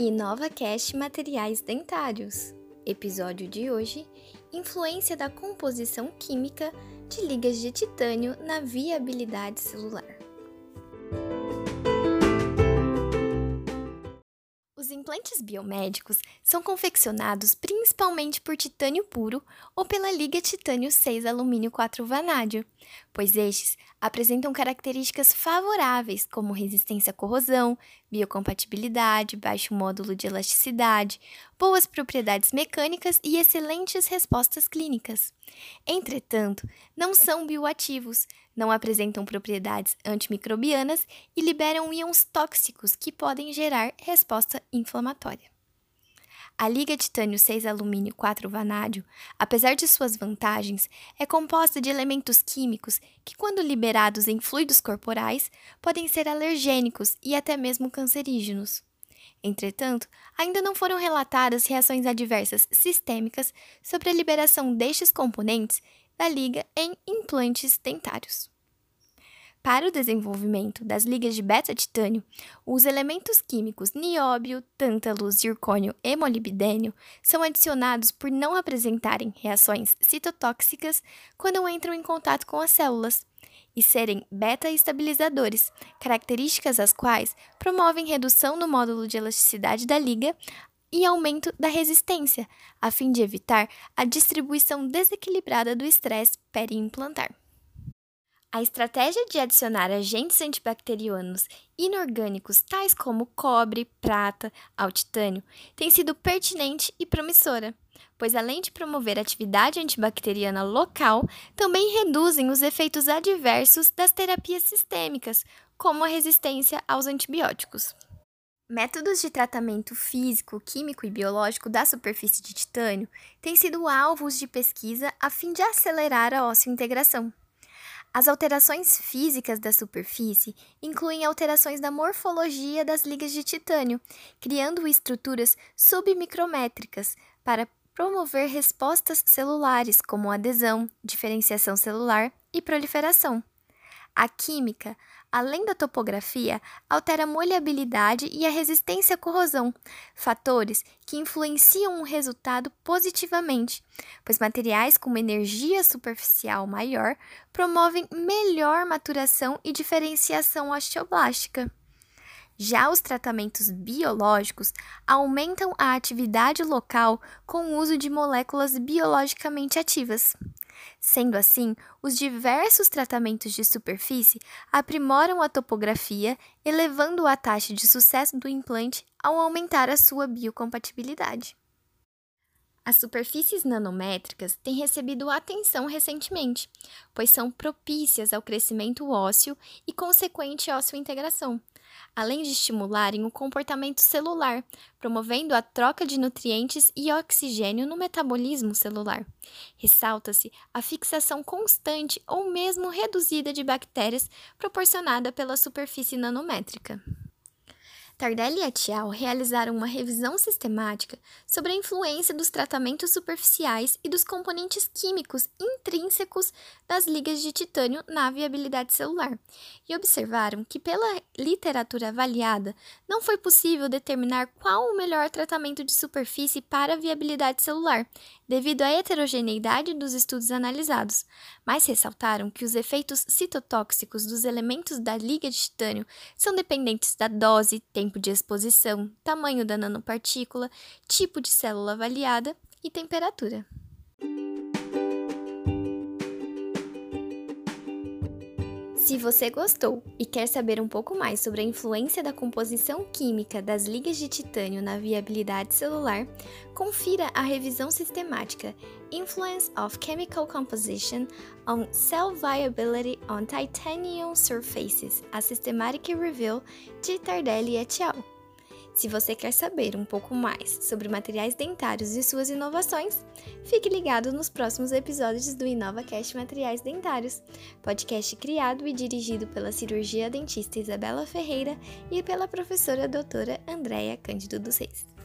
InovaCast Materiais Dentários. Episódio de hoje: Influência da composição química de ligas de titânio na viabilidade celular. Os implantes biomédicos são confeccionados principalmente por titânio puro ou pela liga titânio 6 alumínio 4 vanádio, pois estes apresentam características favoráveis como resistência à corrosão, biocompatibilidade, baixo módulo de elasticidade, boas propriedades mecânicas e excelentes respostas clínicas. Entretanto, não são bioativos, não apresentam propriedades antimicrobianas e liberam íons tóxicos que podem gerar resposta inflamatória. A liga titânio 6 alumínio 4 vanádio, apesar de suas vantagens, é composta de elementos químicos que, quando liberados em fluidos corporais, podem ser alergênicos e até mesmo cancerígenos. Entretanto, ainda não foram relatadas reações adversas sistêmicas sobre a liberação destes componentes da liga em implantes dentários. Para o desenvolvimento das ligas de beta-titânio, os elementos químicos nióbio, tântalo, zircônio e molibdênio são adicionados por não apresentarem reações citotóxicas quando entram em contato com as células e serem beta-estabilizadores, características as quais promovem redução no módulo de elasticidade da liga e aumento da resistência, a fim de evitar a distribuição desequilibrada do estresse periimplantar. A estratégia de adicionar agentes antibacterianos inorgânicos tais como cobre, prata ao titânio tem sido pertinente e promissora, pois além de promover atividade antibacteriana local, também reduzem os efeitos adversos das terapias sistêmicas, como a resistência aos antibióticos. Métodos de tratamento físico, químico e biológico da superfície de titânio têm sido alvos de pesquisa a fim de acelerar a integração. As alterações físicas da superfície incluem alterações da morfologia das ligas de titânio, criando estruturas submicrométricas para promover respostas celulares como adesão, diferenciação celular e proliferação. A química, além da topografia, altera a molhabilidade e a resistência à corrosão, fatores que influenciam o resultado positivamente, pois materiais com uma energia superficial maior promovem melhor maturação e diferenciação osteoblástica. Já os tratamentos biológicos aumentam a atividade local com o uso de moléculas biologicamente ativas. Sendo assim, os diversos tratamentos de superfície aprimoram a topografia, elevando a taxa de sucesso do implante ao aumentar a sua biocompatibilidade. As superfícies nanométricas têm recebido atenção recentemente, pois são propícias ao crescimento ósseo e consequente ósseo-integração, além de estimularem o comportamento celular, promovendo a troca de nutrientes e oxigênio no metabolismo celular. Ressalta-se a fixação constante ou mesmo reduzida de bactérias proporcionada pela superfície nanométrica. Tardelli et al. realizaram uma revisão sistemática sobre a influência dos tratamentos superficiais e dos componentes químicos intrínsecos das ligas de titânio na viabilidade celular e observaram que, pela literatura avaliada, não foi possível determinar qual o melhor tratamento de superfície para a viabilidade celular, devido à heterogeneidade dos estudos analisados, mas ressaltaram que os efeitos citotóxicos dos elementos da liga de titânio são dependentes da dose, tempo de exposição, tamanho da nanopartícula, tipo de célula avaliada e temperatura. Se você gostou e quer saber um pouco mais sobre a influência da composição química das ligas de titânio na viabilidade celular, confira a revisão sistemática Influence of Chemical Composition on Cell Viability on Titanium Surfaces, a Systematic Review de Tardelli et al. Se você quer saber um pouco mais sobre materiais dentários e suas inovações, fique ligado nos próximos episódios do InovaCast Materiais Dentários, podcast criado e dirigido pela cirurgia dentista Isabela Ferreira e pela professora doutora Andréia Cândido dos Reis.